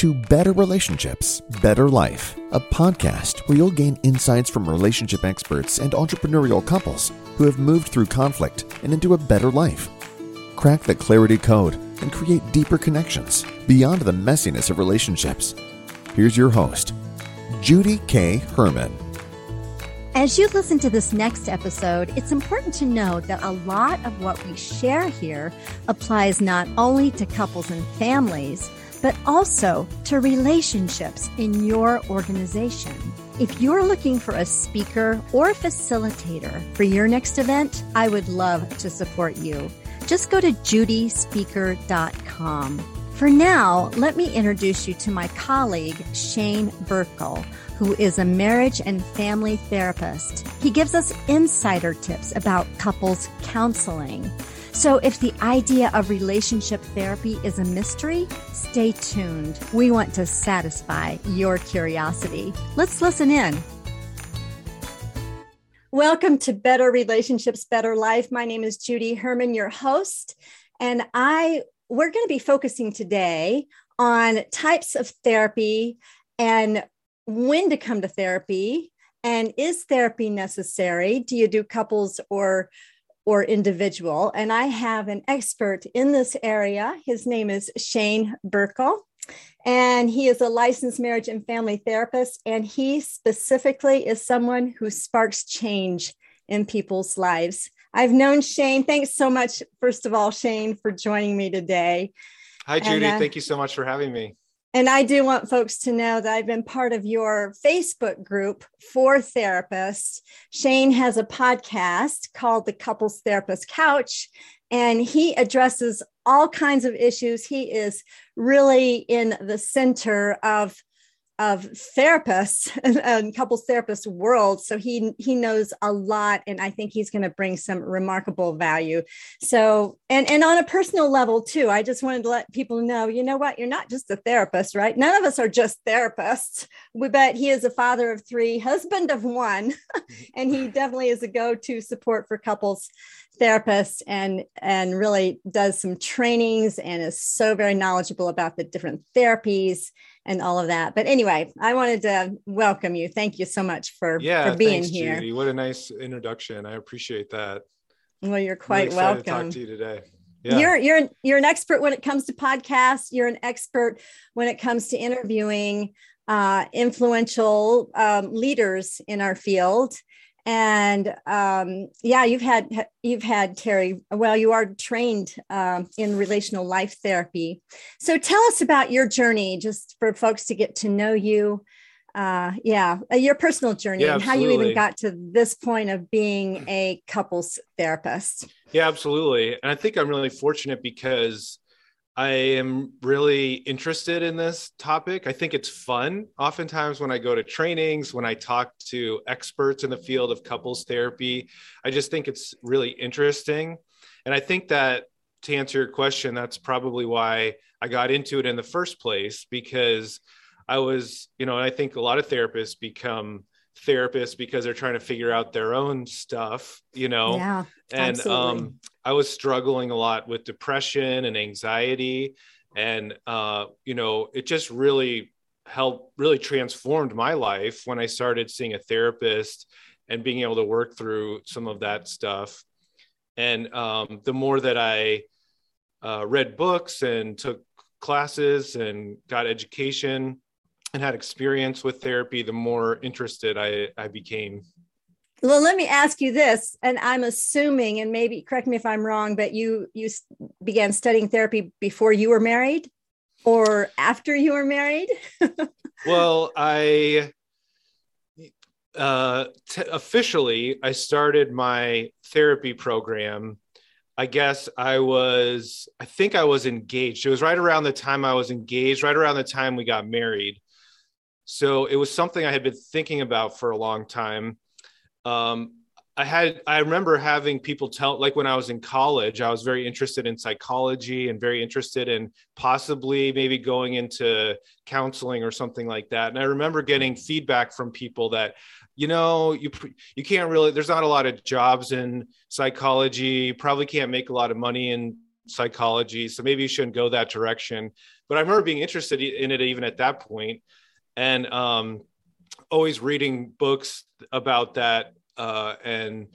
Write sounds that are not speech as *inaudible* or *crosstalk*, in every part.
to Better Relationships, Better Life, a podcast where you'll gain insights from relationship experts and entrepreneurial couples who have moved through conflict and into a better life. Crack the clarity code and create deeper connections beyond the messiness of relationships. Here's your host, Judy K. Herman. As you listen to this next episode, it's important to note that a lot of what we share here applies not only to couples and families, but also to relationships in your organization. If you're looking for a speaker or a facilitator for your next event, I would love to support you. Just go to judyspeaker.com. For now, let me introduce you to my colleague, Shane Birkel, who is a marriage and family therapist. He gives us insider tips about couples counseling. So if the idea of relationship therapy is a mystery, stay tuned. We want to satisfy your curiosity. Let's listen in. Welcome to Better Relationships, Better Life. My name is Judy Herman, your host, and I we're going to be focusing today on types of therapy and when to come to therapy and is therapy necessary? Do you do couples or or individual? And I have an expert in this area. His name is Shane Birkel. And he is a licensed marriage and family therapist. And he specifically is someone who sparks change in people's lives. I've known Shane. Thanks so much, first of all, Shane, for joining me today. Hi, Judy. And, uh, Thank you so much for having me. And I do want folks to know that I've been part of your Facebook group for therapists. Shane has a podcast called The Couples Therapist Couch, and he addresses all kinds of issues. He is really in the center of of therapists *laughs* and couples therapist world so he he knows a lot and i think he's going to bring some remarkable value. So and and on a personal level too i just wanted to let people know you know what? You're not just a therapist right? None of us are just therapists. We bet he is a father of three husband of one *laughs* and he *laughs* definitely is a go-to support for couples therapist and and really does some trainings and is so very knowledgeable about the different therapies and all of that. But anyway, I wanted to welcome you. Thank you so much for, yeah, for being thanks, here. Judy. What a nice introduction. I appreciate that. Well, you're quite welcome. To talk to you today. Yeah. You're you're you're an expert when it comes to podcasts. You're an expert when it comes to interviewing uh, influential um, leaders in our field and um, yeah you've had you've had Terry Real you are trained um, in relational life therapy. So tell us about your journey just for folks to get to know you. Uh, yeah uh, your personal journey yeah, and how you even got to this point of being a couples therapist. Yeah absolutely. And i think i'm really fortunate because I am really interested in this topic. I think it's fun. Oftentimes, when I go to trainings, when I talk to experts in the field of couples therapy, I just think it's really interesting. And I think that to answer your question, that's probably why I got into it in the first place because I was, you know, I think a lot of therapists become therapists because they're trying to figure out their own stuff, you know. Yeah, and absolutely. um I was struggling a lot with depression and anxiety and uh you know, it just really helped really transformed my life when I started seeing a therapist and being able to work through some of that stuff. And um the more that I uh, read books and took classes and got education and had experience with therapy, the more interested I, I became. Well, let me ask you this, and I'm assuming, and maybe correct me if I'm wrong, but you you began studying therapy before you were married, or after you were married? *laughs* well, I uh, t- officially I started my therapy program. I guess I was, I think I was engaged. It was right around the time I was engaged, right around the time we got married. So it was something I had been thinking about for a long time. Um, I had I remember having people tell like when I was in college, I was very interested in psychology and very interested in possibly maybe going into counseling or something like that. And I remember getting feedback from people that you know you you can't really there's not a lot of jobs in psychology, you probably can't make a lot of money in psychology, so maybe you shouldn't go that direction. But I remember being interested in it even at that point and um always reading books about that uh, and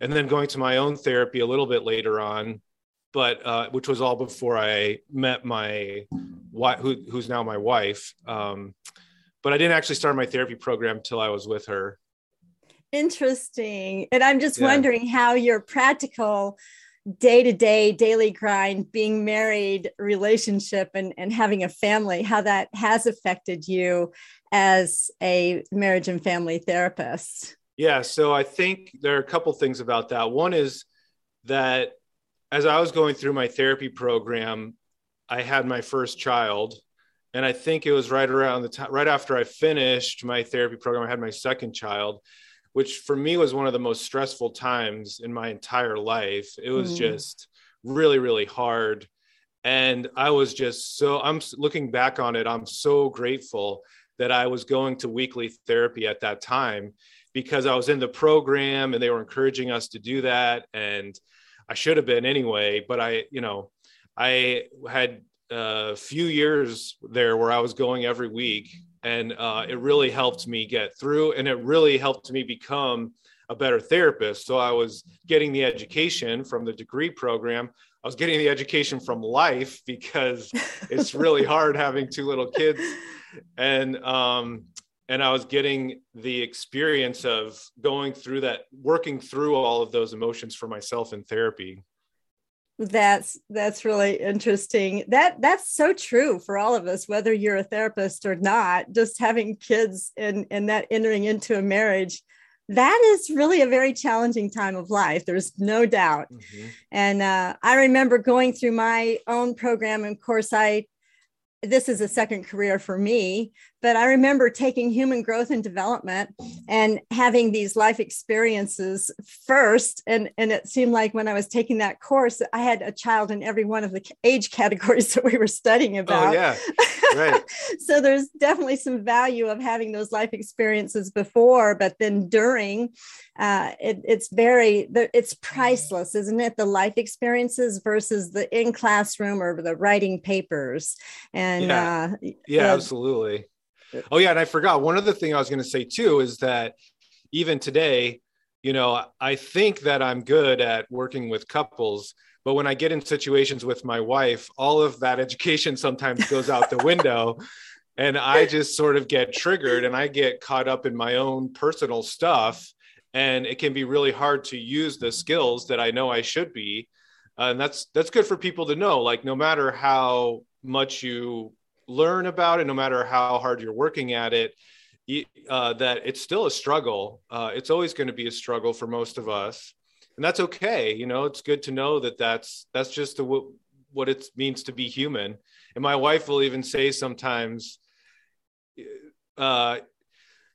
and then going to my own therapy a little bit later on, but uh, which was all before I met my wife, who, who's now my wife. Um, but I didn't actually start my therapy program till I was with her. Interesting, and I'm just yeah. wondering how your practical day to day daily grind being married relationship and, and having a family how that has affected you as a marriage and family therapist yeah, so I think there are a couple things about that. One is that as I was going through my therapy program, I had my first child, and I think it was right around the time, right after I finished my therapy program, I had my second child, which for me was one of the most stressful times in my entire life. It was mm. just really, really hard. And I was just so, I'm looking back on it, I'm so grateful that I was going to weekly therapy at that time because I was in the program and they were encouraging us to do that. And I should have been anyway, but I, you know, I had a few years there where I was going every week and uh, it really helped me get through and it really helped me become a better therapist. So I was getting the education from the degree program. I was getting the education from life because *laughs* it's really hard having two little kids. And um, and I was getting the experience of going through that, working through all of those emotions for myself in therapy. That's that's really interesting. That that's so true for all of us, whether you're a therapist or not. Just having kids and and that entering into a marriage, that is really a very challenging time of life. There's no doubt. Mm-hmm. And uh, I remember going through my own program. And of course, I this is a second career for me, but I remember taking human growth and development and having these life experiences first. And, and it seemed like when I was taking that course, I had a child in every one of the *laughs* age categories that we were studying oh, about. Oh, yeah. Right. *laughs* so there's definitely some value of having those life experiences before, but then during, uh, it, it's very, it's priceless, isn't it? The life experiences versus the in classroom or the writing papers. And yeah, uh, yeah absolutely. Oh yeah, and I forgot one other thing I was going to say too is that even today, you know, I think that I'm good at working with couples, but when I get in situations with my wife, all of that *laughs* education sometimes goes out the window. And I just sort of get triggered and I get caught up in my own personal stuff. And it can be really hard to use the skills that I know I should be. Uh, and that's that's good for people to know. Like no matter how much you learn about it, no matter how hard you're working at it, uh, that it's still a struggle. Uh, it's always going to be a struggle for most of us, and that's okay. You know, it's good to know that that's that's just the, what it means to be human. And my wife will even say sometimes, uh,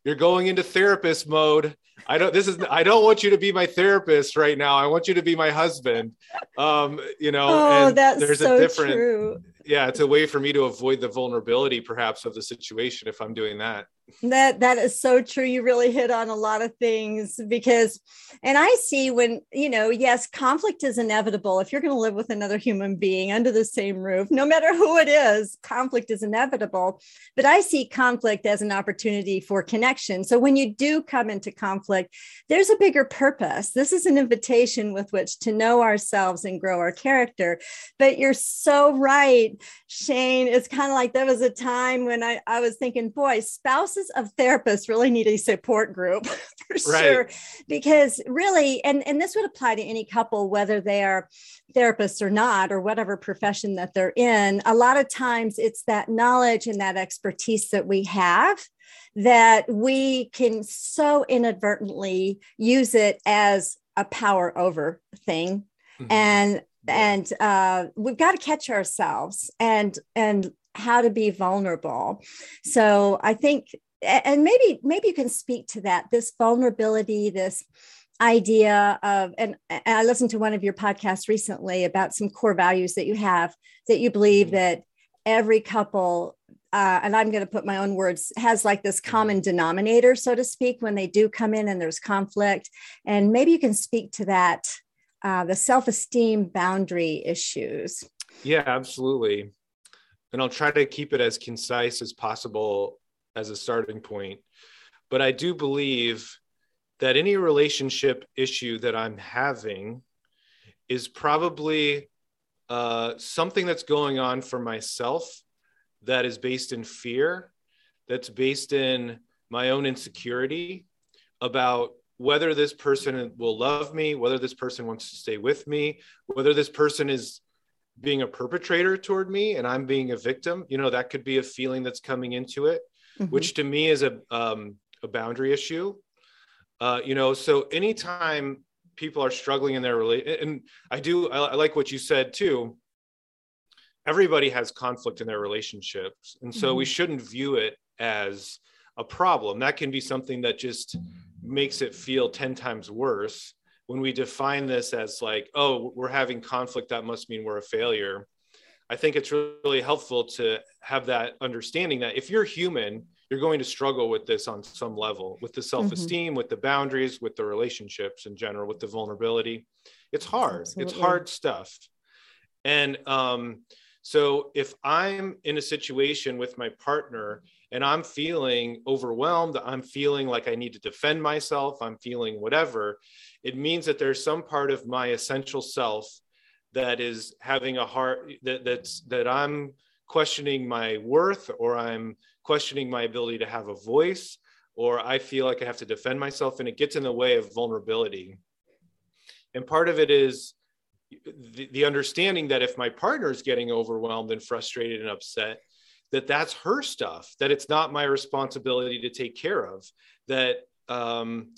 "You're going into therapist mode." I don't. This is. I don't want you to be my therapist right now. I want you to be my husband. Um, you know. Oh, that's there's so a different, true yeah it's a way for me to avoid the vulnerability perhaps of the situation if i'm doing that that that is so true. You really hit on a lot of things because and i see when you know yes conflict is inevitable. If you're going to live with another human being under the same roof no matter who it is conflict is inevitable. But i see conflict as an opportunity for connection. So when you do come into conflict there's a bigger purpose. This is an invitation with which to know ourselves and grow our character. But you're so right shane. It's kind of like there was a time when i, I was thinking boy spouses of therapists really need a support group *laughs* for right. sure because really and and this would apply to any couple whether they are therapists or not or whatever profession that they're in a lot of times it's that knowledge and that expertise that we have that we can so inadvertently use it as a power over thing mm-hmm. and and uh, we've got to catch ourselves and and how to be vulnerable. So i think and maybe maybe you can speak to that this vulnerability this idea of and, i listened to one of your podcasts recently about some core values that you have that you believe mm-hmm. that every couple uh, and i'm going to put my own words has like this common denominator so to speak when they do come in and there's conflict. And maybe you can speak to that uh, the self-esteem boundary issues. Yeah absolutely and I'll try to keep it as concise as possible as a starting point. But I do believe that any relationship issue that I'm having is probably uh, something that's going on for myself that is based in fear, that's based in my own insecurity about whether this person will love me, whether this person wants to stay with me, whether this person is being a perpetrator toward me and I'm being a victim, you know, that could be a feeling that's coming into it, mm-hmm. which to me is a, um, a boundary issue. Uh, you know, so anytime people are struggling in their relation, and I do, I, I, like what you said too. Everybody has conflict in their relationships. And so mm-hmm. we shouldn't view it as a problem. That can be something that just makes it feel 10 times worse when we define this as like, oh, we're having conflict, that must mean we're a failure. I think it's really helpful to have that understanding that if you're human, you're going to struggle with this on some level, with the self esteem, mm-hmm. with the boundaries, with the relationships in general, with the vulnerability. It's hard. Absolutely. It's hard stuff. And um, so if I'm in a situation with my partner and I'm feeling overwhelmed, I'm feeling like I need to defend myself, I'm feeling whatever, it means that there's some part of my essential self that is having a heart that that's that I'm questioning my worth or I'm questioning my ability to have a voice or I feel like I have to defend myself and it gets in the way of vulnerability. And part of it is the, the understanding that if my partner is getting overwhelmed and frustrated and upset, that that's her stuff, that it's not my responsibility to take care of, that um,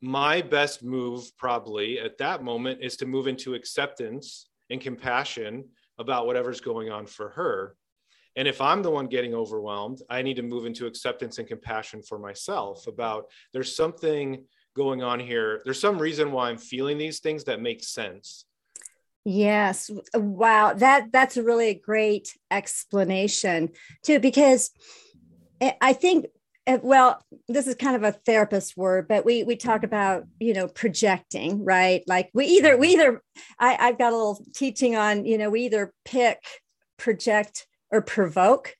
my best move probably at that moment is to move into acceptance and compassion about whatever's going on for her. And if i'm the one getting overwhelmed i need to move into acceptance and compassion for myself about there's something going on here. There's some reason why i'm feeling these things that makes sense. Yes. Wow. That that's really a really great explanation too because i think well this is kind of a therapist word but we we talk about you know projecting right? Like we either we either I, i've got a little teaching on you know we either pick project or provoke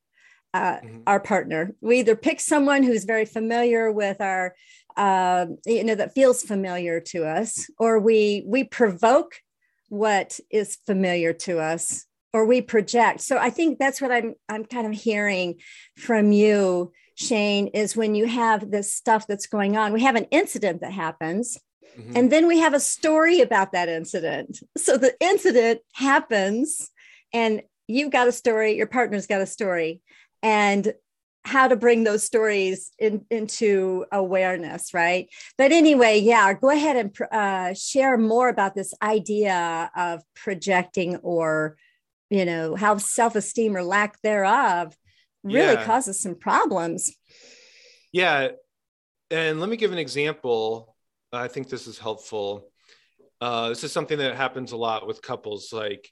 uh, mm-hmm. our partner. We either pick someone who's very familiar with our uh, you know that feels familiar to us or we we provoke what is familiar to us or we project. So i think that's what i'm i'm kind of hearing from you Shane, is when you have this stuff that's going on. We have an incident that happens, mm-hmm. and then we have a story about that incident. So the incident happens, and you've got a story, your partner's got a story, and how to bring those stories in, into awareness, right? But anyway, yeah, go ahead and uh, share more about this idea of projecting or, you know, how self esteem or lack thereof really yeah. causes some problems. Yeah. And let me give an example. I think this is helpful. Uh, this is something that happens a lot with couples. Like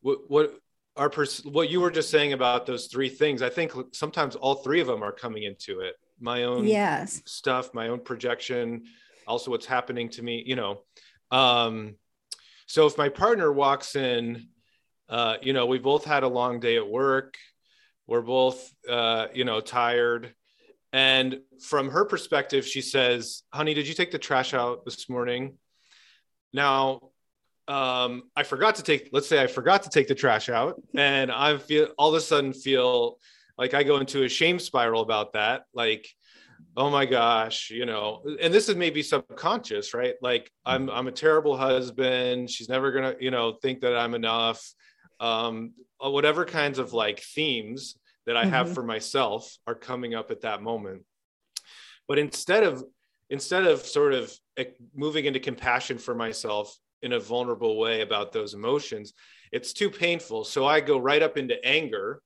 what, what our pers- what you were just saying about those three things. I think sometimes all three of them are coming into it. My own yes. stuff, my own projection, also what's happening to me. You know, um, so if my partner walks in, uh, you know, we both had a long day at work we're both, uh, you know, tired. And from her perspective, she says, honey, did you take the trash out this morning? Now, um, I forgot to take, let's say I forgot to take the trash out and I feel all of a sudden feel like I go into a shame spiral about that. Like, oh my gosh, you know, and this is maybe subconscious, right? Like I'm, I'm a terrible husband. She's never to, you know, think that I'm enough um, whatever kinds of like themes that I have mm-hmm. for myself are coming up at that moment. But instead of instead of sort of moving into compassion for myself in a vulnerable way about those emotions, it's too painful. So I go right up into anger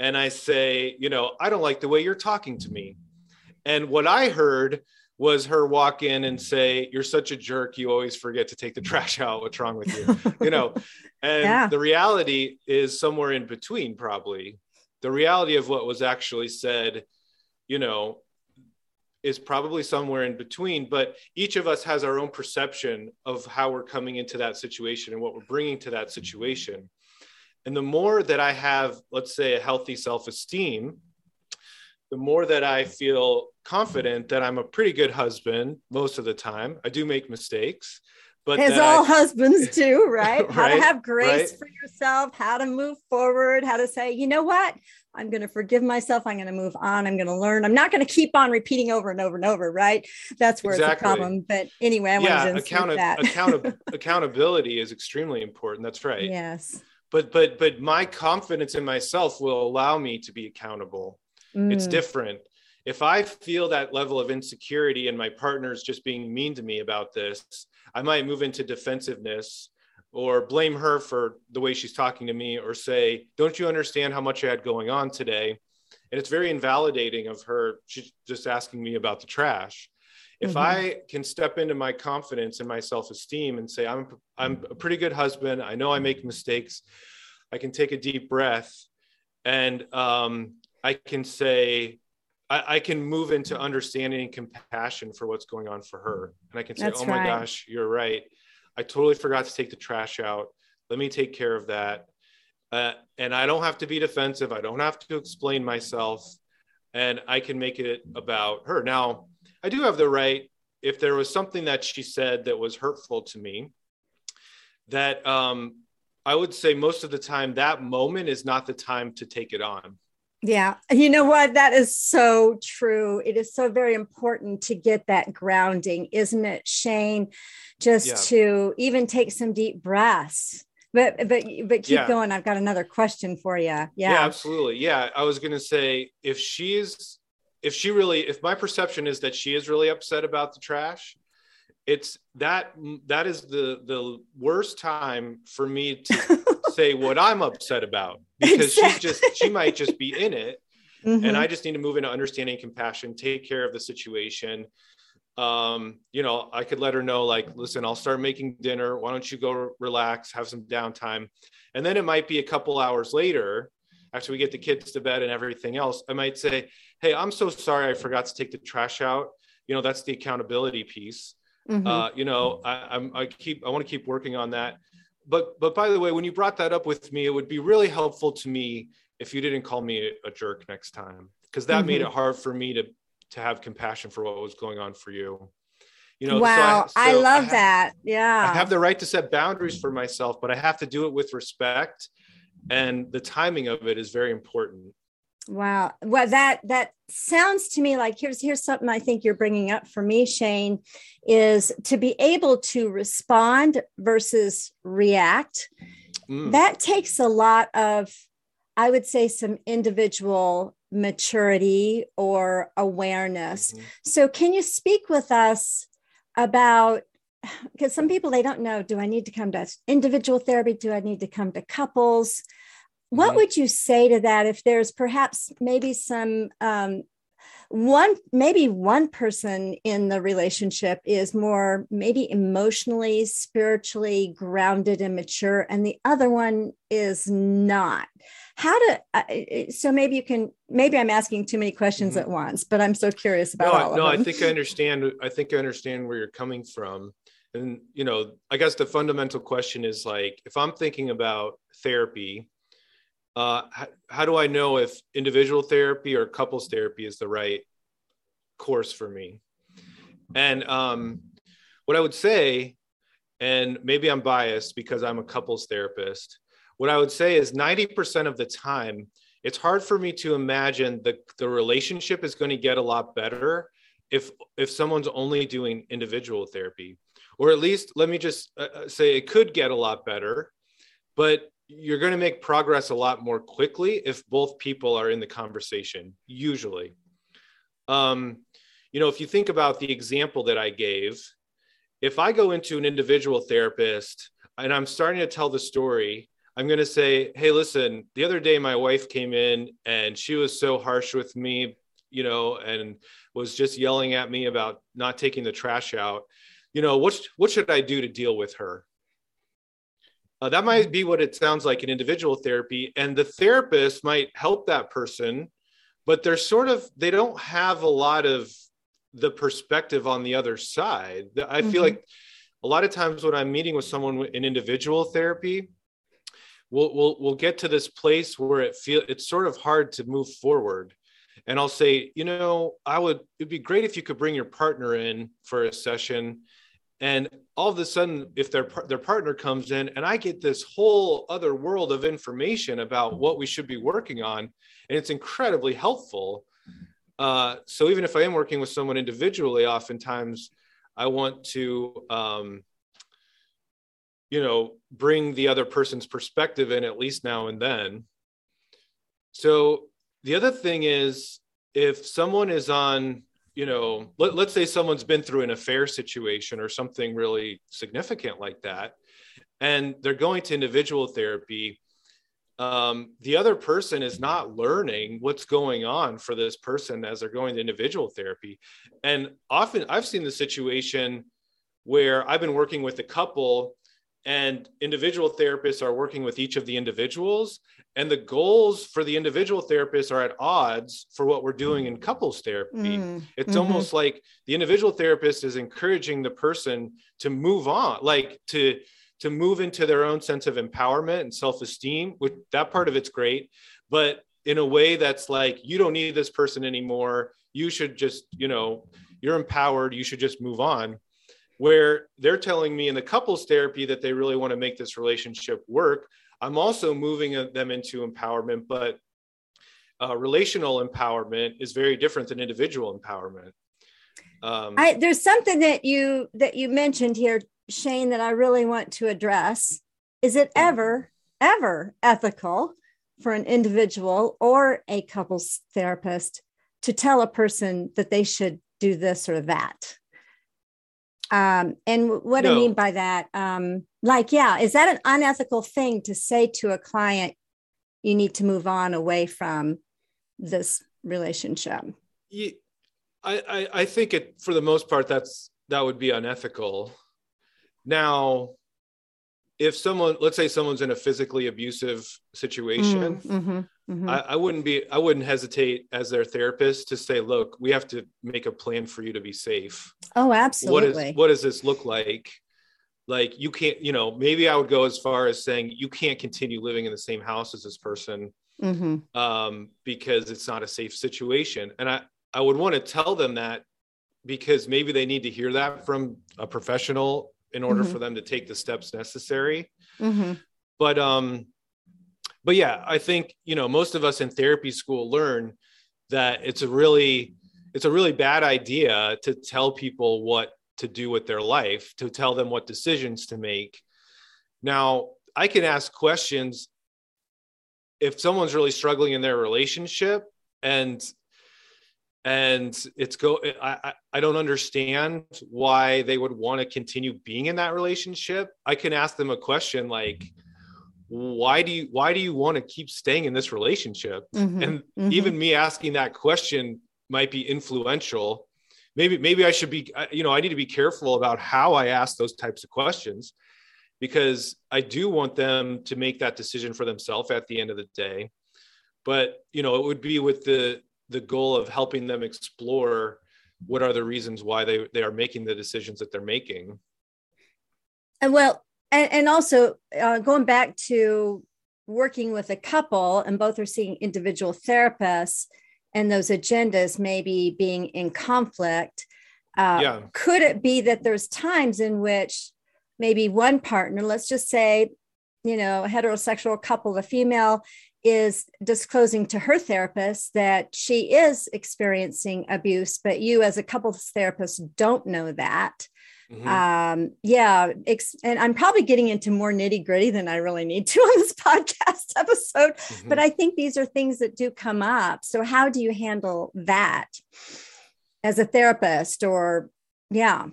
and I say, you know, I don't like the way you're talking to me. And what I heard was her walk in and say, You're such a jerk. You always forget to take the *laughs* trash out. What's wrong with you? you know, *laughs* and yeah. the reality is somewhere in between, probably. The reality of what was actually said, you know, is probably somewhere in between, but each of us has our own perception of how we're coming into that situation and what we're bringing to that situation. And the more that I have, let's say, a healthy self esteem, the more that I feel confident that I'm a pretty good husband most of the time. I do make mistakes, but as all I, husbands do, *laughs* right? How to have grace right? for yourself, how to move forward, how to say, you know what? I'm going to forgive myself. I'm going to move on. I'm going to learn. I'm not going to keep on repeating over and over and over. Right? That's where exactly. it's a problem. But anyway, I yeah, wanted to account- that. account- *laughs* accountability is extremely important. That's right. Yes. But but but my confidence in myself will allow me to be accountable. Mm. It's different. If I feel that level of insecurity and my partner's just being mean to me about this, I might move into defensiveness or blame her for the way she's talking to me or say don't you understand how much i had going on today and it's very invalidating of her she's just asking me about the trash if mm-hmm. i can step into my confidence and my self-esteem and say i'm i'm a pretty good husband i know i make mistakes i can take a deep breath and um, i can say I, I, can move into understanding and compassion for what's going on for her and i can say That's oh my right. gosh you're right I totally forgot to take the trash out. Let me take care of that. Uh, and I don't have to be defensive. I don't have to explain myself. And I can make it about her. Now, I do have the right, if there was something that she said that was hurtful to me, that um, I would say most of the time that moment is not the time to take it on. Yeah. You know what? That is so true. It is so very important to get that grounding, isn't it, Shane? Just yeah. to even take some deep breaths. But but but keep yeah. going. I've got another question for you. Yeah. Yeah, absolutely. Yeah. I was gonna say if she's if she really if my perception is that she is really upset about the trash, it's that that is the the worst time for me to *laughs* say what I'm upset about *laughs* because exactly. she just she might just be in it mm-hmm. and I just need to move into understanding compassion, take care of the situation. Um, you know, I could let her know like, listen, I'll start making dinner. Why don't you go relax, have some downtime? And then it might be a couple hours later after we get the kids to bed and everything else, I might say, Hey, I'm so sorry I forgot to take the trash out. You know, that's the accountability piece Mm-hmm. Uh, you know, I, I'm, I keep, I want to keep working on that. But, but by the way, when you brought that up with me, it would be really helpful to me if you didn't call me a, jerk next time, because that mm-hmm. made it hard for me to, to have compassion for what was going on for you. You know, wow, so I, so I, love I have, that. Yeah. I have the right to set boundaries for myself, but I have to do it with respect. And the timing of it is very important. Wow. Well, that that sounds to me like here's here's something I think you're bringing up for me, Shane, is to be able to respond versus react. Mm. That takes a lot of, I would say, some individual maturity or awareness. Mm-hmm. So, can you speak with us about? Because some people they don't know. Do I need to come to individual therapy? Do I need to come to couples? What mm-hmm. would you say to that if there's perhaps maybe some um, one maybe one person in the relationship is more maybe emotionally spiritually grounded and mature and the other one is not how to uh, so maybe you can maybe i'm asking too many questions mm-hmm. at once but i'm so curious about no, all no i think i understand i think i understand where you're coming from and you know i guess the fundamental question is like if i'm thinking about therapy uh, how, how do I know if individual therapy or couples therapy is the right course for me? And um, what I would say, and maybe I'm biased because I'm a couples therapist, what I would say is 90% of the time, it's hard for me to imagine that the relationship is going to get a lot better if if someone's only doing individual therapy or at least let me just uh, uh say it could get a lot better but you're going to make progress a lot more quickly if both people are in the conversation usually um, you know if you think about the example that i gave if i go into an individual therapist and i'm starting to tell the story i'm going to say hey listen the other day my wife came in and she was so harsh with me you know, and was just yelling at me about not taking the trash out. You know, what what should I do to deal with her? Uh, that might be what it sounds like in individual therapy, and the therapist might help that person, but they're sort of they don't have a lot of the perspective on the other side. I feel mm-hmm. like a lot of times when I'm meeting with someone in individual therapy, we'll we'll we'll get to this place where it feel it's sort of hard to move forward and i'll say you know i would it'd be great if you could bring your partner in for a session and all of a sudden if their their partner comes in and i get this whole other world of information about what we should be working on and it's incredibly helpful uh, so even if i am working with someone individually oftentimes i want to um, you know bring the other person's perspective in at least now and then. So the other thing is if someone is on you know let, let's say someone's been through an affair situation or something really significant like that and they're going to individual therapy um, the other person is not learning what's going on for this person as they're going to individual therapy. And often i've seen the situation where i've been working with a couple and individual therapists are working with each of the individuals and the goals for the individual therapists are at odds for what we're doing in couples therapy. Mm, it's mm-hmm. almost like the individual therapist is encouraging the person to move on like to to move into their own sense of empowerment and self-esteem which that part of it's great but in a way that's like you don't need this person anymore. You should just you know you're empowered. You should just move on where they're telling me in the couples therapy that they really want to make this relationship work. I'm also moving them into empowerment, but uh, relational empowerment is very different than individual empowerment. Um, I, there's something that you that you mentioned here, Shane, that I really want to address. Is it ever, ever ethical for an individual or a couples therapist to tell a person that they should do this or that? Um, and what no. I mean by that, um, like, yeah, is that an unethical thing to say to a client, you need to move on away from this relationship? Yeah, I, I, I think it, for the most part, that's, that would be unethical. Now, if someone, let's say someone's in a physically abusive situation, mm, mm-hmm. Mm-hmm. I, I, wouldn't be, I wouldn't hesitate as their therapist to say, look, we have to make a plan for you to be safe. Oh, absolutely. What is, what does this look like? Like you can't, you know, maybe I would go as far as saying you can't continue living in the same house as this person mm-hmm. um, because it's not a safe situation. And I, I would want to tell them that because maybe they need to hear that from a professional in order mm-hmm. for them to take the steps necessary. Mm-hmm. But um, but yeah, I think you know most of us in therapy school learn that it's a really it's a really bad idea to tell people what to do with their life, to tell them what decisions to make. Now, I can ask questions if someone's really struggling in their relationship and and it's go I, I don't understand why they would want to continue being in that relationship i can ask them a question like why do you why do you want to keep staying in this relationship? Mm-hmm, and mm-hmm. even me asking that question might be influential. Maybe maybe i should be you know i need to be careful about how i ask those types of questions because i do want them to make that decision for themselves at the end of the day. But you know it would be with the the goal of helping them explore what are the reasons why they they are making the decisions that they're making. And well and, and also uh, going back to working with a couple and both are seeing individual therapists and those agendas maybe being in conflict uh, yeah. could it be that there's times in which maybe one partner let's just say you know a heterosexual couple the female is disclosing to her therapist that she is experiencing abuse but you as a couples therapist don't know that Mm-hmm. Um, yeah, ex- and I'm probably getting into more nitty gritty than I really need to *laughs* on this podcast episode, mm-hmm. but I think these are things that do come up. So, how do you handle that as a therapist, or yeah?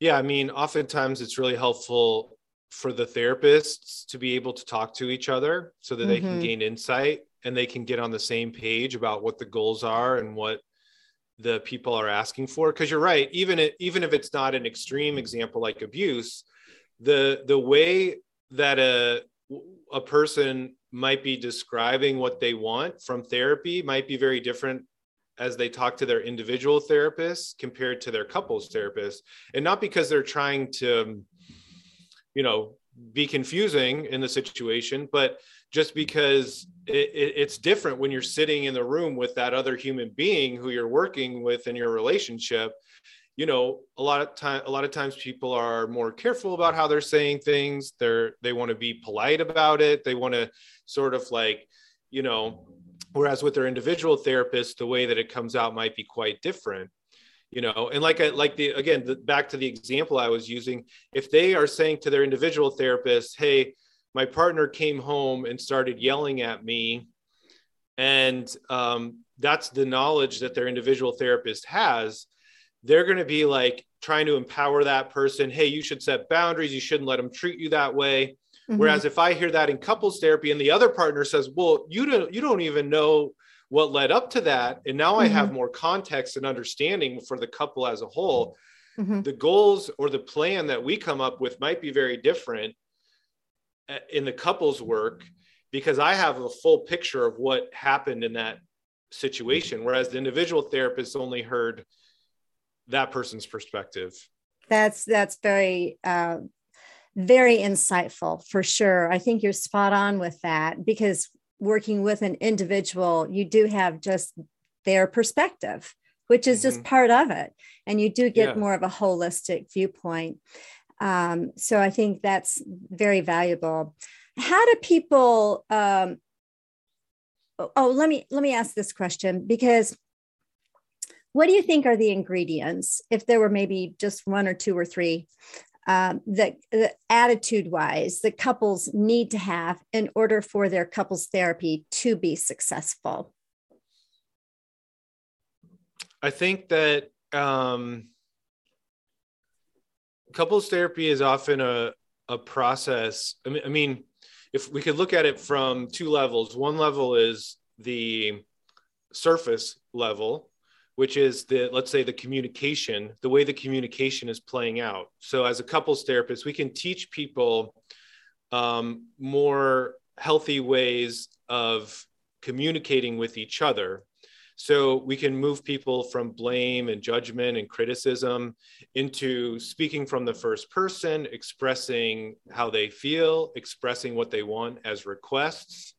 Yeah, I mean, oftentimes it's really helpful for the therapists to be able to talk to each other so that mm-hmm. they can mm-hmm. gain insight and they can get on the same page about what the goals are and what the people are asking for because you're right even it, even if it's not an extreme example like abuse the the way that a a person might be describing what they want from therapy might be very different as they talk to their individual therapist compared to their couples therapist. And not because they're trying to you know be confusing in the situation but just because it, it, it's different when you're sitting in the room with that other human being who you're working with in your relationship. You know a lot of time a lot of times people are more careful about how they're saying things. They're they want to be polite about it. They want to sort of like you know whereas with their individual therapist the way that it comes out might be quite different you know? And like I, like the again the, back to the example i was using if they are saying to their individual therapist hey my partner came home and started yelling at me and um, that's the knowledge that their individual therapist has they're going to be like trying to empower that person hey you should set boundaries you shouldn't let them treat you that way mm-hmm. whereas if i hear that in couples therapy and the other partner says well you don't you don't even know what led up to that and now mm-hmm. i have mm-hmm. more context and understanding for the couple as a whole mm-hmm. the goals or the plan that we come up with might be very different in the couples work because i have a full picture of what happened in that situation whereas the individual therapist only heard that person's perspective that's that's very uh, very insightful for sure i think you're spot on with that because working with an individual, you do have just their perspective, which is mm-hmm. just part of it. And you do get yeah. more of a holistic viewpoint. Um, so I think that's very valuable. How do people um, oh let me let me ask this question because what do you think are the ingredients if there were maybe just one or two or three um, that, attitude wise that couples need to have in order for their couples therapy to be successful? I think that um, couples therapy is often a, a process. I mean, I mean, if we could look at it from two levels, one level is the surface level, which is the let's say the communication the way the communication is playing out. So as a couples therapist we can teach people um, more healthy ways of communicating with each other so we can move people from blame and judgment and criticism into speaking from the first person expressing how they feel expressing what they want as requests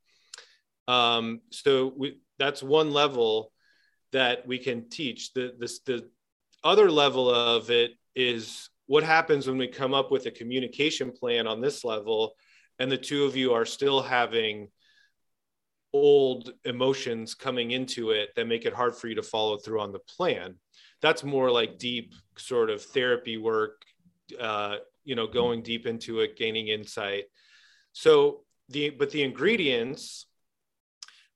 um, so we, that's one level that we can teach. The, the, the other level of it is what happens when we come up with a communication plan on this level and the two of you are still having old emotions coming into it that make it hard for you to follow through on the plan. That's more like deep sort of therapy work uh, you know going deep into it gaining insight. So the but the ingredients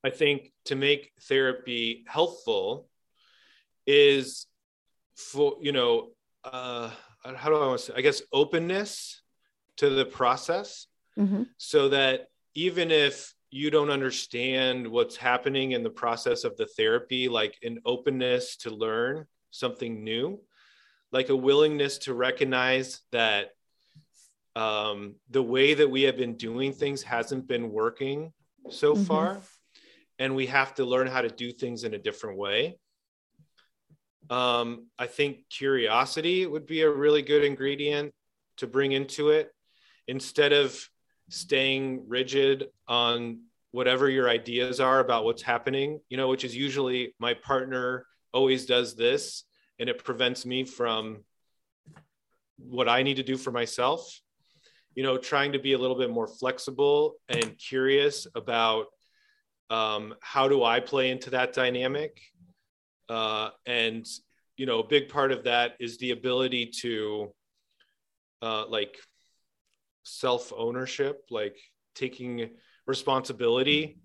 I think to make therapy helpful is for you know uh, how do I want to say I guess openness to the process. Mm-hmm. so that even if you don't understand what's happening in the process of the therapy like an openness to learn something new like a willingness to recognize that um, the way that we have been doing things hasn't been working so mm-hmm. far and we have to learn how to do things in a different way. Um, I think curiosity would be a really good ingredient to bring into it instead of staying rigid on whatever your ideas are about what's happening, you know, which is usually my partner always does this and it prevents me from what I need to do for myself. You know, trying to be a little bit more flexible and curious about um, how do I play into that dynamic? Uh, and you know, a big part of that is the ability to uh, like self ownership, like taking responsibility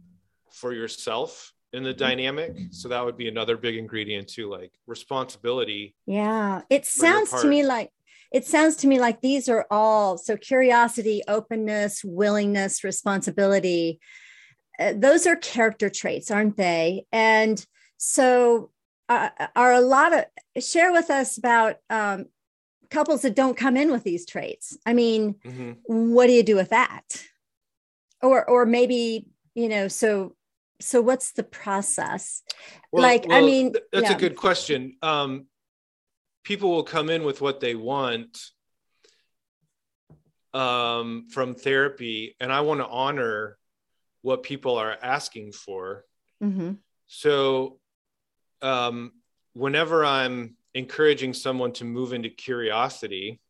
for yourself in the dynamic. So that would be another big ingredient too, like responsibility. Yeah, it sounds to me like it sounds to me like these are all so curiosity, openness, willingness, responsibility uh, those are character traits, aren't they? And so, uh, are a lot of share with us about um, couples that don't come in with these traits. I mean, mm-hmm. what do you do with that? Or, or maybe you know, so so what's the process? Well, like, well, I mean, that's yeah. a good question. Um, people will come in with what they want um, from therapy, and I want to honor what people are asking for. Mm-hmm. So, um, whenever I'm encouraging someone to move into curiosity,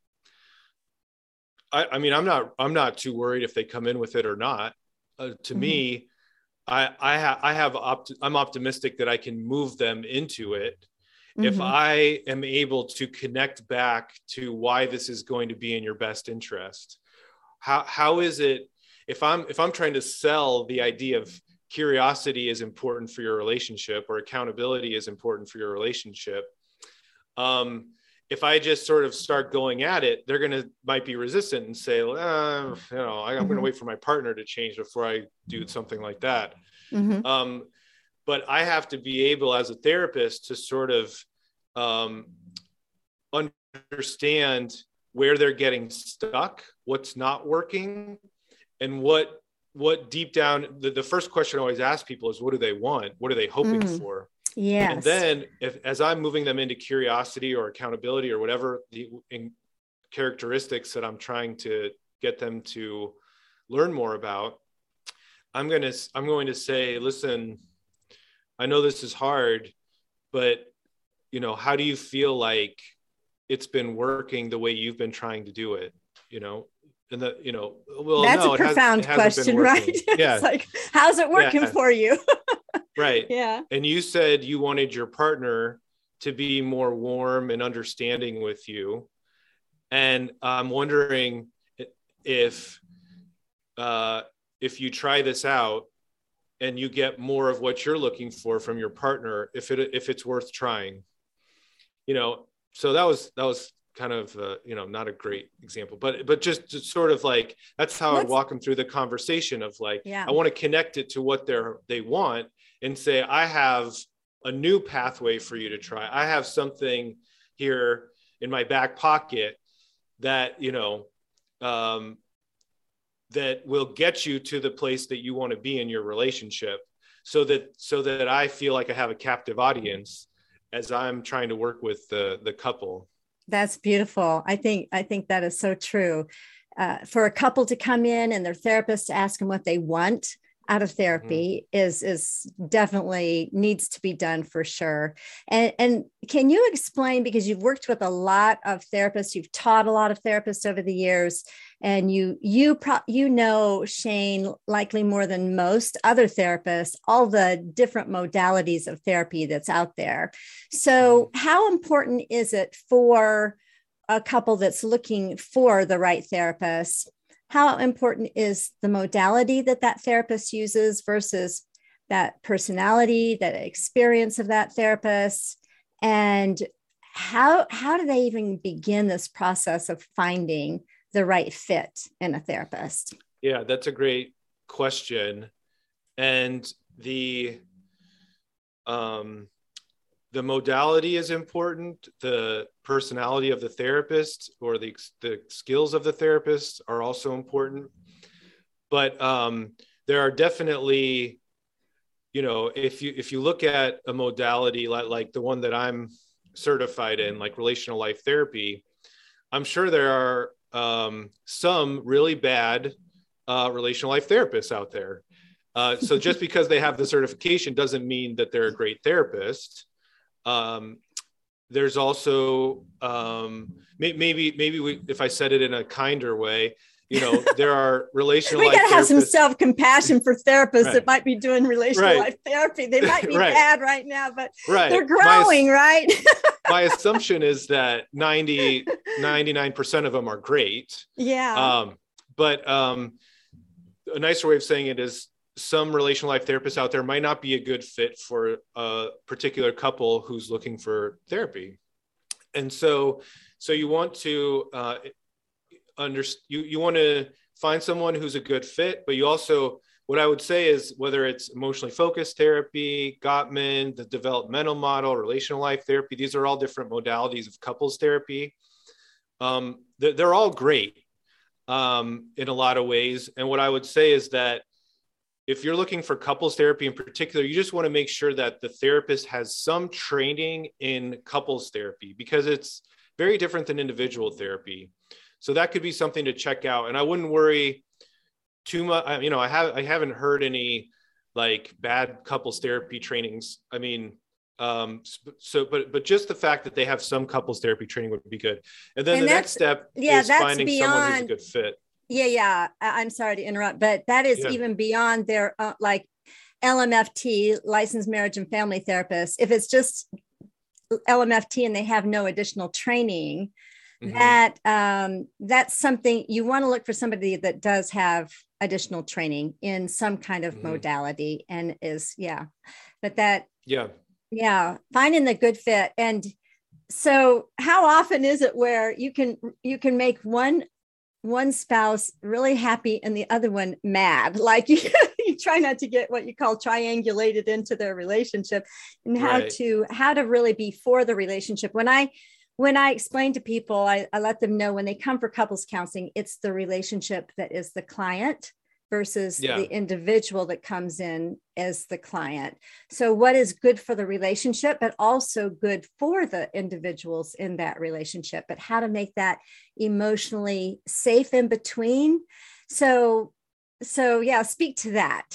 I, I, mean, I'm not I'm not too worried if they come in with it or not. Uh, to mm-hmm. me, I I, ha- I have opt- I'm optimistic that I can move them into it mm-hmm. if I am able to connect back to why this is going to be in your best interest. How how is it if I'm if I'm trying to sell the idea of curiosity is important for your relationship or accountability is important for your relationship um, if I just sort of start going at it, they're gonna might be resistant and say, uh, you know, I, am mm-hmm. gonna wait for my partner to change before I do something like that. Mm-hmm. Um, but I have to be able, as a therapist, to sort of um, understand where they're getting stuck, what's not working, and what what deep down the, the first question I always ask people is what do they want? What are they hoping mm. for? Yes. And then if as I'm moving them into curiosity or accountability or whatever the characteristics that I'm trying to get them to learn more about, I'm going to I'm going to say, listen, I know this is hard, but you know, how do you feel like it's been working the way you've been trying to do it? You know, and the you know, well, that's no, a profound has, question, *laughs* right? yeah. it's like, how's it working yeah. for you? *laughs* right. Yeah. And you said you wanted your partner to be more warm and understanding with you. And i'm wondering if uh, if you try this out and you get more of what you're looking for from your partner if it if it's worth trying. You know so that was that was kind of uh, you know not a great example but but just, sort of like that's how Let's, i walk them through the conversation of like yeah. i want to connect it to what they're they want and say, I have a new pathway for you to try. I have something here in my back pocket that, you know, um, that will get you to the place that you want to be in your relationship so that so that I feel like I have a captive audience as I'm trying to work with the the couple. That's beautiful. I think I think that is so true. Uh, for a couple to come in and their therapist to ask them what they want out of mm-hmm. therapy mm-hmm. is is definitely needs to be done for sure and and can you explain because you've worked with a lot of therapists you've taught a lot of therapists over the years and you you pro- you know shane likely more than most other therapists all the different modalities of therapy that's out there so mm-hmm. how important is it for a couple that's looking for the right therapist how important is the modality that that therapist uses versus that personality, that experience of that therapist, and how how do they even begin this process of finding the right fit in a therapist? Yeah, that's a great question, and the um, the modality is important. The personality of the therapist or the, the skills of the therapist are also important. But um, there are definitely you know if you if you look at a modality like, like the one that i'm certified in like relational life therapy i'm sure there are um, some really bad uh, relational life therapists out there. Uh, so just because they have the certification doesn't mean that they're a great therapist um, there's also um, maybe maybe we, if I said it in a kinder way, you know, *laughs* there are relational. we gotta have some self compassion for therapists right. that might be doing relational right. life therapy. They *laughs* might be right. bad right now, but they're growing, my, right? *laughs* my assumption is that 90 99% of them are great. Yeah. Um, but um, a nicer way of saying it is some relational life therapists out there might not be a good fit for a particular couple who's looking for therapy and so so you want to uh, under you, you want to find someone who's a good fit but you also what I would say is whether it's emotionally focused therapy, Gottman, the developmental model, relational life therapy, these are all different modalities of couples therapy. Um, they're, they're, all great um, in a lot of ways. And what I would say is that if you're looking for couples therapy in particular, you just want to make sure that the therapist has some training in couples therapy because it's very different than individual therapy. So that could be something to check out. And I wouldn't worry too much. You know, I have I haven't heard any like bad couples therapy trainings. I mean, um, so but but just the fact that they have some couples therapy training would be good. And then and the next step yeah, is finding beyond, someone who's a good fit. Yeah, yeah. I'm sorry to interrupt, but that is yeah. even beyond their uh, like LMFT, licensed marriage and family therapist. If it's just LMFT and they have no additional training, mm-hmm. that um, that's something you want to look for somebody that does have additional training in some kind of mm-hmm. modality and is yeah but that yeah yeah finding the good fit and so how often is it where you can you can make one one spouse really happy and the other one mad. *laughs* Like you, you try not to get what you call triangulated into their relationship and how right. to how to really be for the relationship. When i when I explain to people, I, I, let them know when they come for couples counseling, it's the relationship that is the client versus yeah. the individual that comes in as the client. So, what is good for the relationship, but also good for the individuals in that relationship, but how to make that emotionally safe in between. So, so yeah, speak to that.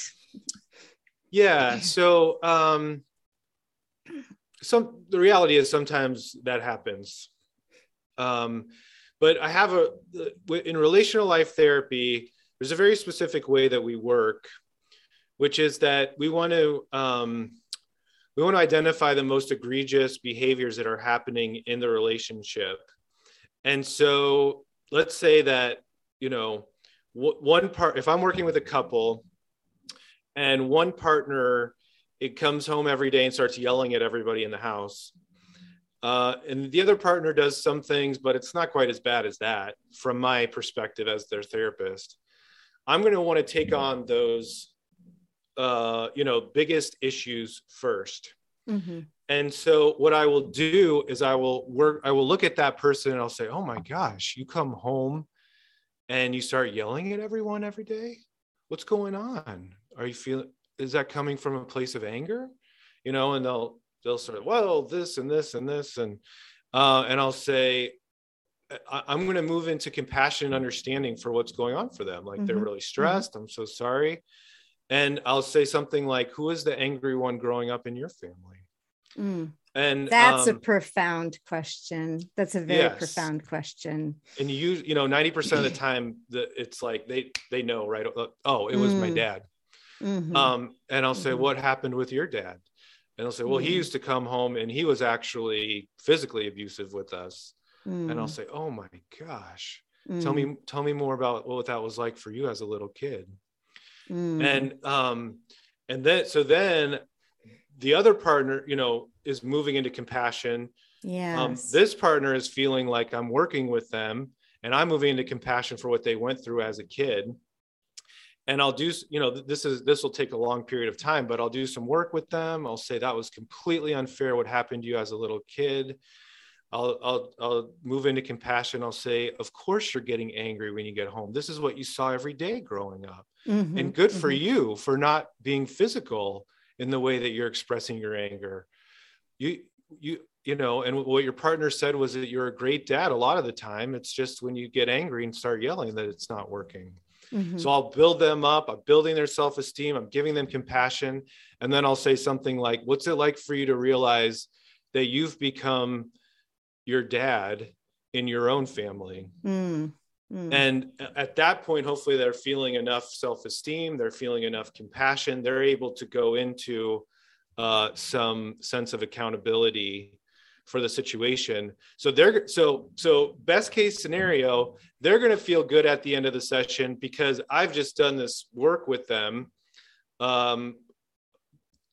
Yeah. So, um, some the reality is sometimes that happens um, but i have a in relational life therapy there's a very specific way that we work which is that we want to um, we want to identify the most egregious behaviors that are happening in the relationship and so let's say that you know one part if i'm working with a couple and one partner it comes home every day and starts yelling at everybody in the house. Uh, and the other partner does some things, but it's not quite as bad as that from my perspective as their therapist. I'm going to want to take on those, uh, you know, biggest issues 1st mm-hmm. And so what I will do is I will work, I will look at that person and I'll say, oh my gosh, you come home and you start yelling at everyone every day. What's going on? Are you feeling, is that coming from a place of anger you know and they'll they'll sort of well this and this and this and uh, and i'll say I, am going to move into compassion and understanding for what's going on for them like mm-hmm. they're really mm-hmm. stressed mm-hmm. i'm so sorry and i'll say something like who is the angry one growing up in your family mm. and that's um, a profound question that's a very yes. profound question and you you know 90% of the time that it's like they they know right oh it was mm. my dad Mm-hmm. Um, and I'll say, mm-hmm. What happened with your dad? And they'll say, Well, mm-hmm. he used to come home and he was actually physically abusive with us. And I'll mm. say, Oh my gosh. Tell me, mm. tell me more about what that was like for you as a little kid. Mm. And um, and then so then the other partner, you know, is moving into compassion. Yeah. Um, this partner is feeling like I'm working with them and I'm moving into compassion for what they went through as a kid and I'll do, you know, this is this will take a long period of time, but I'll do some work with them. I'll say that was completely unfair what happened to you as a little kid. I'll I'll I'll move into compassion. I'll say, of course you're getting angry when you get home. This is what you saw every day growing up. Mm-hmm, and good mm-hmm. for you for not being physical in the way that you're expressing your anger. You you you know, and what your partner said was that you're a great dad a lot of the time. It's just when you get angry and start yelling that it's not working. Mm-hmm. So I'll build them up. I'm building their self esteem. I'm giving them compassion. And then I'll say something like, What's it like for you to realize that you've become your dad in your own family? Mm. Mm. And at that point, hopefully, they're feeling enough self esteem, they're feeling enough compassion, they're able to go into uh, some sense of accountability for the situation. So they're so so best case scenario, they're going to feel good at the end of the session because I've just done this work with them um,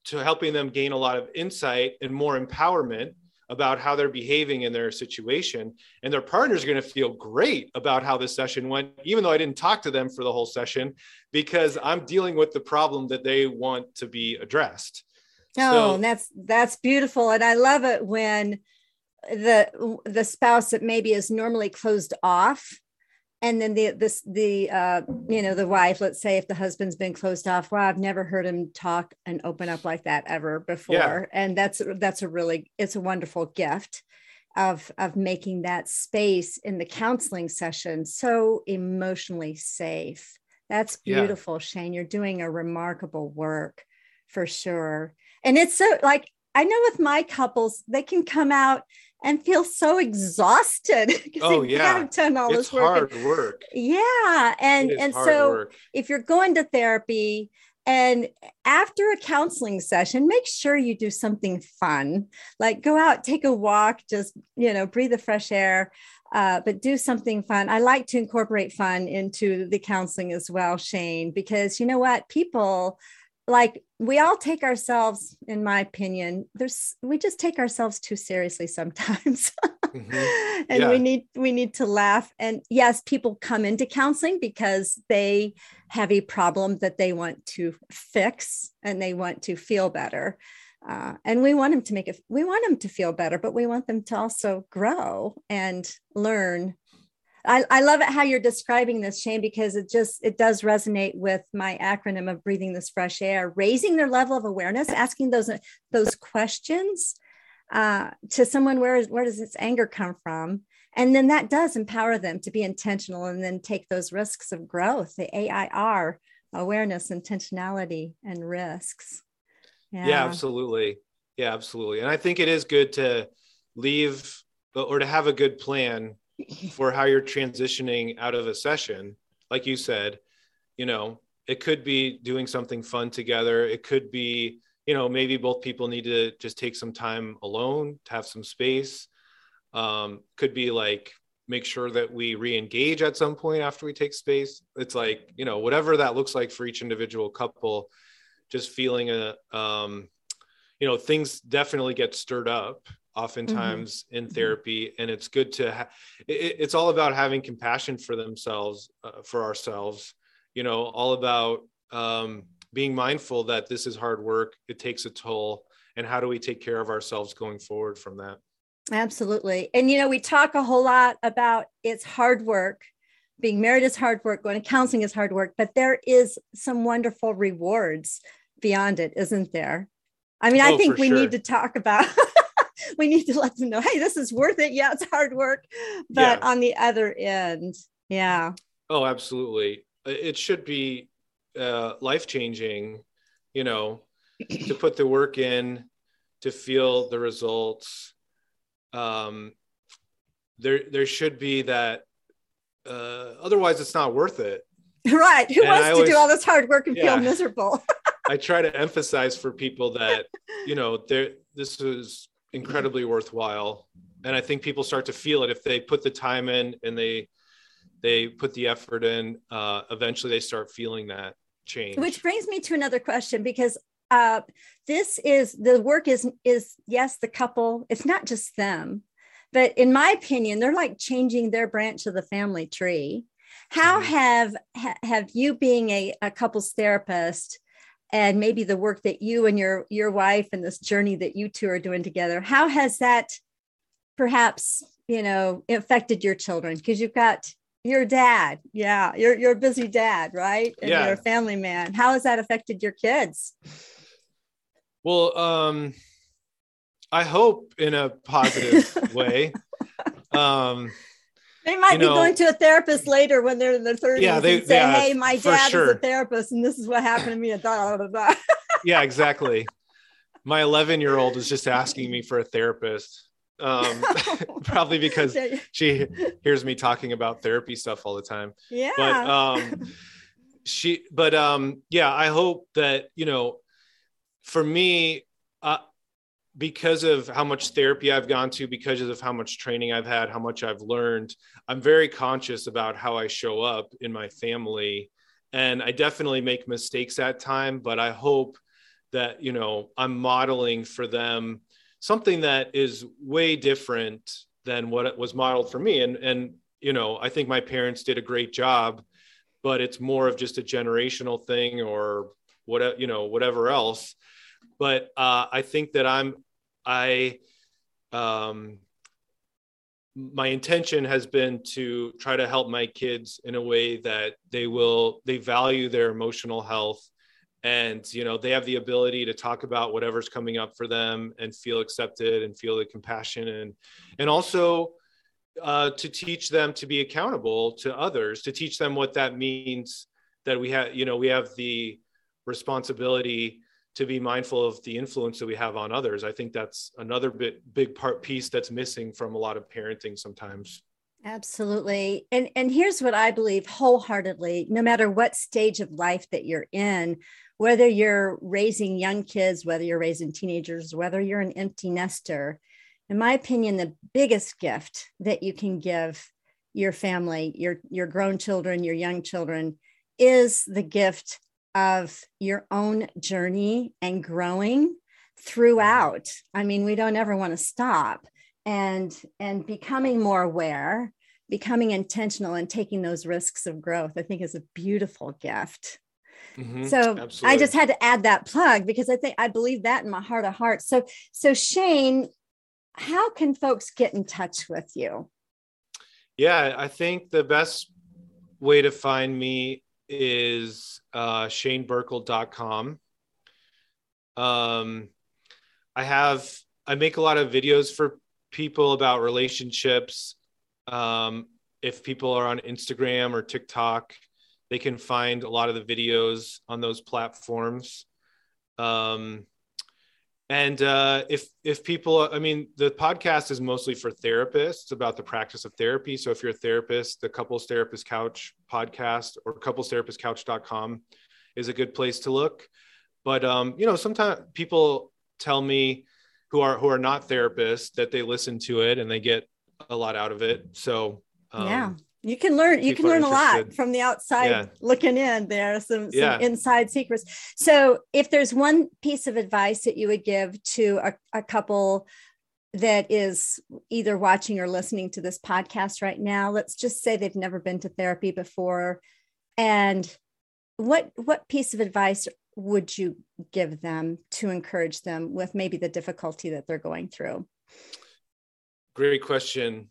to helping them gain a lot of insight and more empowerment about how they're behaving in their situation and their partner's are going to feel great about how the session went even though i didn't talk to them for the whole session because i'm dealing with the problem that they want to be addressed. Oh so, that's that's beautiful and i love it when the the spouse that maybe is normally closed off and then the this the uh you know the wife let's say if the husband's been closed off wow i've never heard him talk and open up like that ever before yeah. and that's that's a really it's a wonderful gift of of making that space in the counseling session so emotionally safe that's beautiful yeah. shane you're doing a remarkable work for sure and it's so like i know with my couples they can come out and feel so exhausted *laughs* because oh yeah. done all it's this work. hard work. Yeah and and so work. if you're going to therapy and after a counseling session make sure you do something fun. Like go out take a walk just you know breathe the fresh air uh, but do something fun. I like to incorporate fun into the counseling as well shane because you know what? People like we all take ourselves in my opinion there's we just take ourselves too seriously sometimes *laughs* mm-hmm. and yeah. we need we need to laugh and yes people come into counseling because they have a problem that they want to fix and they want to feel better uh, and we want them to make it we want them to feel better but we want them to also grow and learn I, I love it how you're describing this, Shane, because it just it does resonate with my acronym of breathing this fresh air, raising their level of awareness, asking those those questions uh, to someone where where does this anger come from, and then that does empower them to be intentional and then take those risks of growth, the AIR, awareness, intentionality, and risks. Yeah. yeah, absolutely. Yeah, absolutely. And I think it is good to leave or to have a good plan for how you're transitioning out of a session like you said you know it could be doing something fun together. It could be you know maybe both people need to just take some time alone to have some space. Um, could be like make sure that we re-engage at some point after we take space. It's like you know whatever that looks like for each individual couple just feeling a um, you know things definitely get stirred up oftentimes mm-hmm. in mm-hmm. therapy and it's good to ha- it, it's all about having compassion for themselves uh, for ourselves you know all about um, being mindful that this is hard work it takes a toll and how do we take care of ourselves going forward from that absolutely and you know we talk a whole lot about it's hard work being married is hard work going to counseling is hard work but there is some wonderful rewards beyond it isn't there i mean oh, i think we sure. need to talk about *laughs* *laughs* we need to let them know, hey, this is worth it. Yeah, it's hard work. But yeah. on the other end, yeah. Oh, absolutely. It should be uh, life changing, you know, to put the work in, to feel the results. Um, there, there should be that. Uh, otherwise, it's not worth it. *laughs* Right. Who and wants I to always, do all this hard work and yeah, feel *laughs* miserable? I try to emphasize for people that, you know, there, this is incredibly worthwhile. And i think people start to feel it. If they put the time in and they they put the effort in uh, eventually they start feeling that change. Which brings me to another question because uh, this is the work is is yes the couple it's not just them but in my opinion they're like changing their branch of the family tree. How mm-hmm. have ha, have you being a, a couples therapist and maybe the work that you and your your wife and this journey that you two are doing together how has that perhaps you know affected your children? Because you've got your dad yeah you're, you're a busy dad right? And yeah. you're a family man. How has that affected your kids? Well um i hope in a positive *laughs* way. Um they might you be know, going to a therapist later when they're in their 30s yeah, they, and say, yeah, Hey, my dad sure. is a therapist and this is what happened to me. And blah, blah, blah. yeah, exactly. My 11 year old is just asking me for a therapist. Um, *laughs* *laughs* probably because she hears me talking about therapy stuff all the time. Yeah. But *laughs* um, she, but um, yeah, I hope that, you know, for me, uh, because of how much therapy I've gone to, because of how much training I've had, how much I've learned, I'm very conscious about how I show up in my family. And I definitely make mistakes at time, but I hope that, you know, I'm modeling for them something that is way different than what was modeled for me. And and you know, I think my parents did a great job, but it's more of just a generational thing or whatever you know whatever else. But uh, I think that I'm I um, my intention has been to try to help my kids in a way that they will they value their emotional health. And you know they have the ability to talk about whatever's coming up for them and feel accepted and feel the compassion and and also uh, to teach them to be accountable to others to teach them what that means that we have you know we have the responsibility to be mindful of the influence that we have on others. I think that's another bit big part piece that's missing from a lot of parenting sometimes. Absolutely. And and here's what i believe wholeheartedly no matter what stage of life that you're in whether you're raising young kids whether you're raising teenagers whether you're an empty nester in my opinion the biggest gift that you can give your family your your grown children your young children is the gift of your own journey and growing throughout. I mean we don't ever want to stop and and becoming more aware becoming intentional and taking those risks of growth i think is a beautiful gift. Mm-hmm, so absolutely. i just had to add that plug because i think i believe that in my heart of hearts. So so shane how can folks get in touch with you? Yeah i think the best way to find me is uh, shanebirkel.com. Um, I have, I make a lot of videos for people about relationships. Um, if people are on Instagram or TikTok, they can find a lot of the videos on those platforms. Um, and uh, if if people i mean the podcast is mostly for therapists about the practice of therapy. So if you're a therapist the couples therapist couch podcast or couplestherapistcouch.com is a good place to look. But um, you know sometimes people tell me who are who are not therapists that they listen to it and they get a lot out of it. So um, yeah you can learn you can learn a lot from the outside yeah. looking in. There some, some yeah. inside secrets. So if there's one piece of advice that you would give to a, a couple that is either watching or listening to this podcast right now let's just say they've never been to therapy before. And what what piece of advice would you give them to encourage them with maybe the difficulty that they're going through? Great question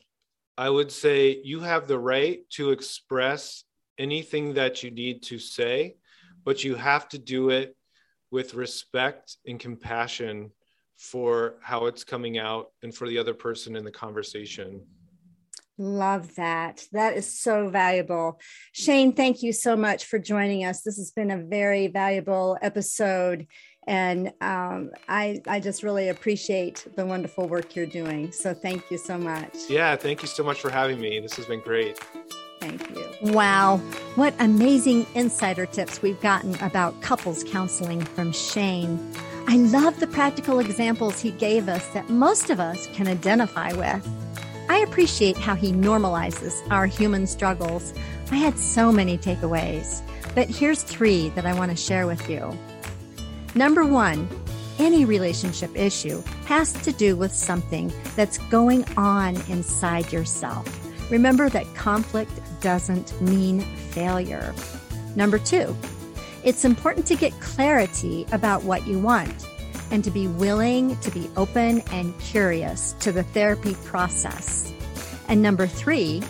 I would say you have the right to express anything that you need to say, but you have to do it with respect and compassion for how it's coming out and for the other person in the conversation. Love that. That is so valuable. Shane, thank you so much for joining us. This has been a very valuable episode and um, I, I just really appreciate the wonderful work you're doing. So thank you so much. Yeah, thank you so much for having me. This has been great. Thank you. Wow. What amazing insider tips we've gotten about couples counseling from Shane. I love the practical examples he gave us that most of us can identify with. I appreciate how he normalizes our human struggles. I had so many takeaways, but here's three that I want to share with you. Number one, any relationship issue has to do with something that's going on inside yourself. Remember that conflict doesn't mean failure. Number two, it's important to get clarity about what you want and to be willing to be open and curious to the therapy process. And number three,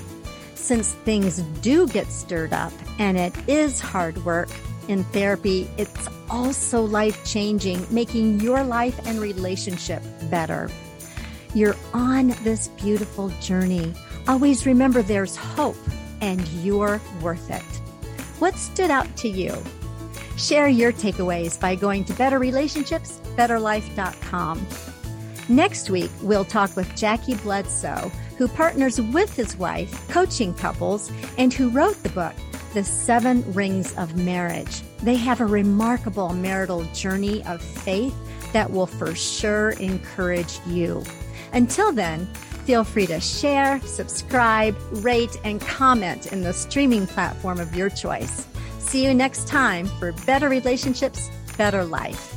since things do get stirred up and it is hard work, in therapy, it's also life changing, making your life and relationship better. You're on this beautiful journey. Always remember there's hope and you're worth it. What stood out to you? Share your takeaways by going to betterrelationshipsbetterlife.com. Next week, we'll talk with Jackie Bledsoe, who partners with his wife, coaching couples, and who wrote the book, the seven rings of marriage. They have a remarkable marital journey of faith that will for sure encourage you. Until then, feel free to share, subscribe, rate, and comment in the streaming platform of your choice. See you next time for Better Relationships, Better Life.